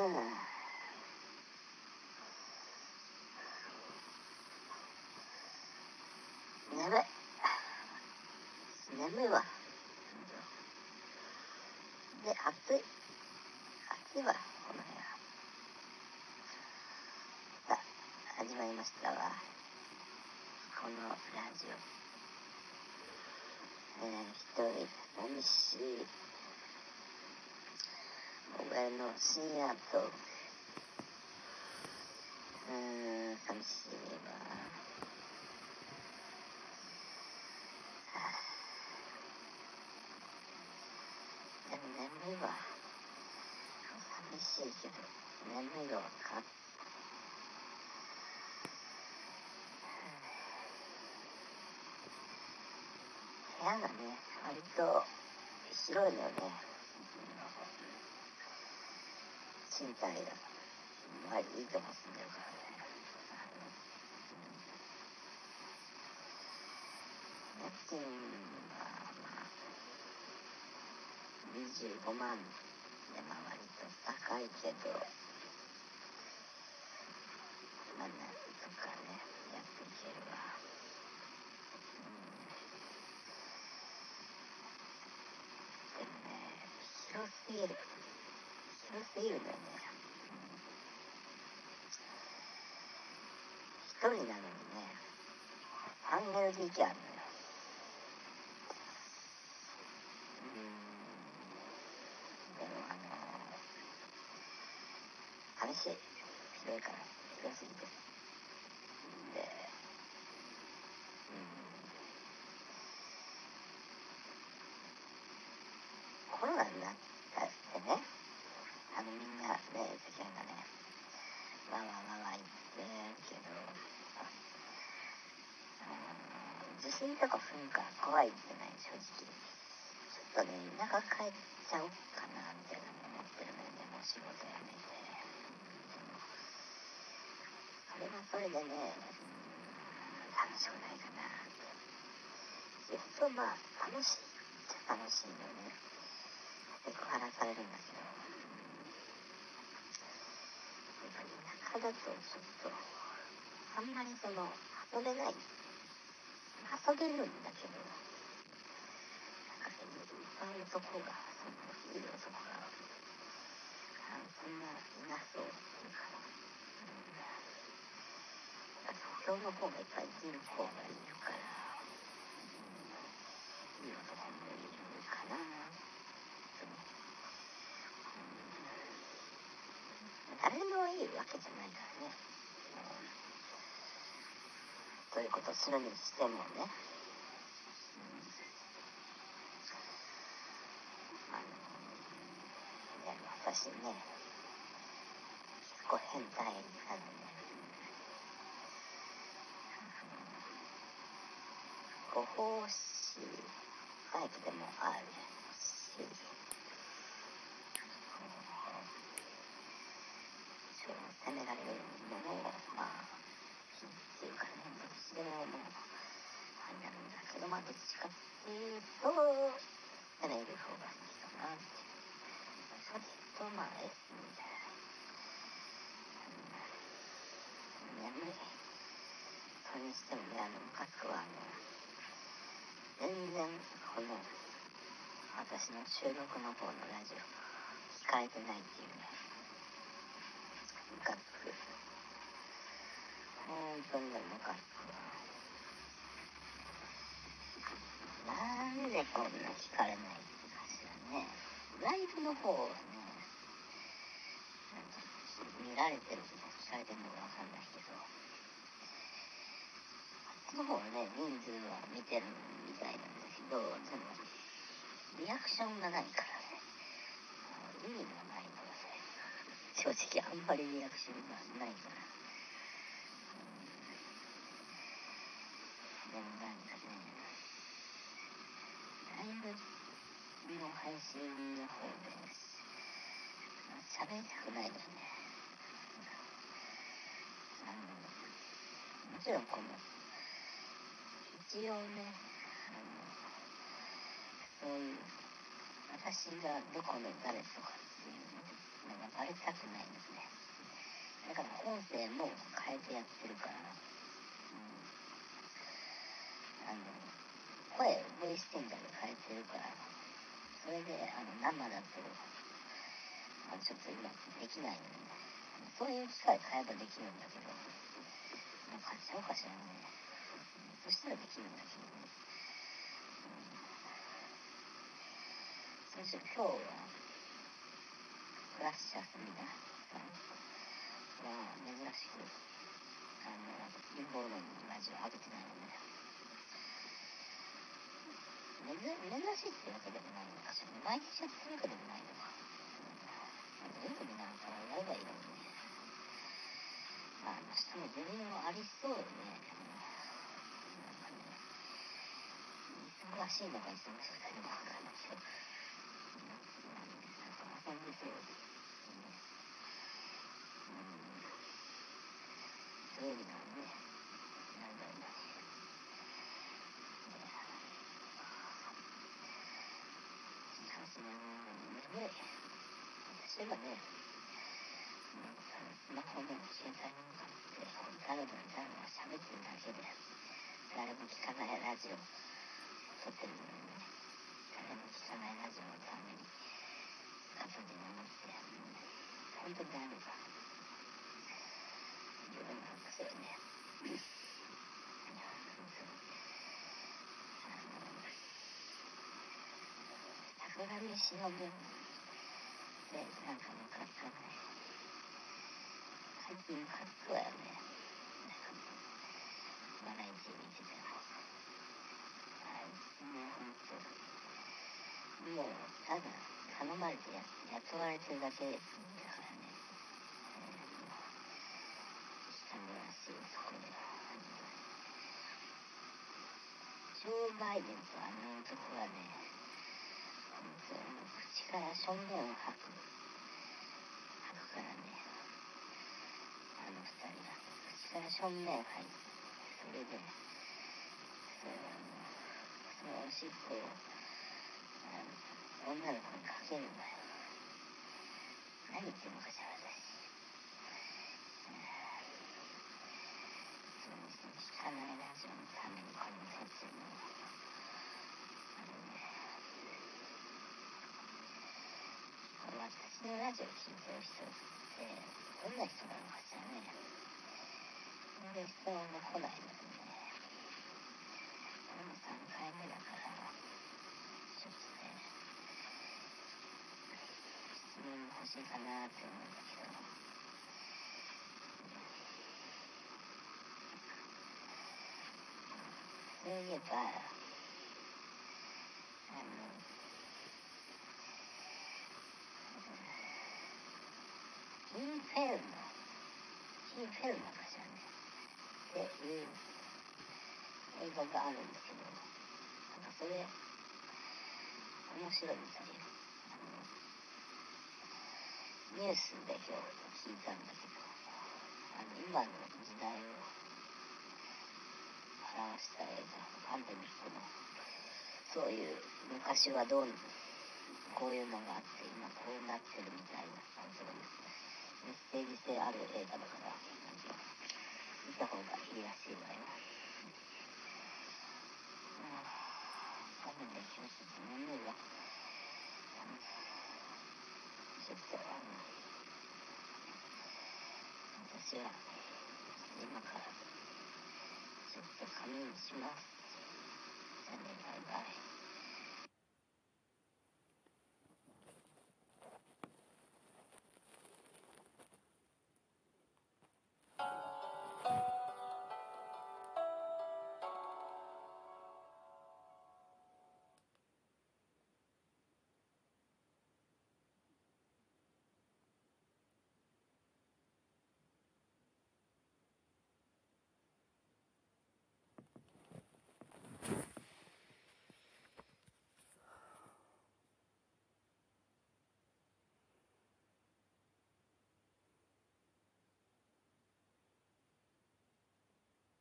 眠い。眠いわ。で暑い。暑いわ。この部屋さあ始まりましたわ。このラジオ。えー、一人寂しい俺の深夜トークうーん寂しい。わでも眠い。わ寂しい。けど眠い。が分か部屋がね割と広い。のよね賃貸が割いいとこ住んでるからね家賃はまあ25万でまあ割と高いけどまあなんとかねやっていけるわでもね広すぎる広すぎるんだよね一人なのにね 3LDK あるのよでもあの寂しい広いから広すぎてでうんコロナになってねあのみんなね世間がねわわわわ言ってるけどあの地震とか来るから怖いってない正直ちょっとね田舎帰っちゃおうかなみたいなの思ってるのよねもう仕事辞めてそれはそれでね楽しくないかなって言うとまあ楽しいっちゃ楽しいのねセクハラされるんだけどやっぱり田舎だとちょっとあんまりその遊べない遊べるんだけどなんかねいっぱい男がそのいい男があのそんないなそうっていうか、うん、東京の方がいっぱい人口がいるから、うん、いい男もいるかな。誰でもいいわけじゃないからね。ということをするにしてもね。あのね、私ね、結構変態なのね。ご奉仕タイプでもあるし、そう責められるものをまあ禁っていうかねどっちでももうあれなんだけどっちかっていうと責める方が好きかなってそれで言うとまあ S みたいな、うん、眠いそれにしてもねあのムカつくはあの全然この私の収録の方のラジオ聞かれてないっていうねムカつく本当にねムカつくわなんでこんな聞かれないってかしらね。ライブの方はね見られてるとか聞かれてるのかわかんないけどこの方はね人数は見てるみたいなんだけどでもリアクションがないからね。意味がないので正直あんまりリアクションがないから、でもなんかねライブの配信の方で喋りたくないよねあのもちろんこの一応ねあのそういう私がどこの誰とかっていうのがバレたくないんですね。だから音声も変えてやってるから、うん、あの、声、ボイスチェンジャーで変えてるから、それで、あの、生だと、あのちょっと今できないので、ね、そういう機械買えばできるんだけど、もう買っちゃおうかしらね。そしたらできるんだけどね。うん、そして今日は、フラッシャーセミナーさんは珍しく、あの、陰謀論のラジオ上げてないので、珍しいってわけでもないのかしら、毎日やってるわけでもないのか。全部なんかやればいいのにね。まあ、明日も全然ありそうね。なんかね、忙しいのか忙しくないのかわかんないけど、なんか遊んでそうです。土曜日なので、なんだろうな。スマホね、スマホも携帯に向かってだらだらだらだら喋ってるだけで、誰も聞かないラジオ。を撮ってるのに。ね、誰も聞かないラジオのために、片手に持って、本当にダメだ分なんですよね。坂上忍で、なんかのかったね。最近かっこやねなんか。バラエティ見てても。あいもうほんと、もうただ頼まれてや雇われてるだけだからね。北村すぐそこで。ジョー・バイデンとあの男はね、から正面を吐く吐くからねあの二人が口から正面吐いてそれでそのおしっこをあの女の子にかけるのよ何言ってんのかしら私そうですね聞かないラジオのためにこの説明あのね私のラジオ聞い。てる人ってどん。な人なのかしらね全然質問が来ない。のでねこれも3回目だからちょっとね質問も欲しい。かなって思うん。だけどそうい。えばあのキーフェルノキーフェルノかしらねっていう映画があるんですけどなんかそれ面白いみたいよあのニュースで今日聞いたんだけどあの今の時代を表した映画パンデミックのそういう昔はどうこういうのがあって今こうなってるみたいな感じですメッセージ性ある映画だから、見た方がいいらしいわよ。多分ね、今日ちょっと眠いわ。ちょっと、私は今からちょっと仮眠します。じゃあね、バイバイ。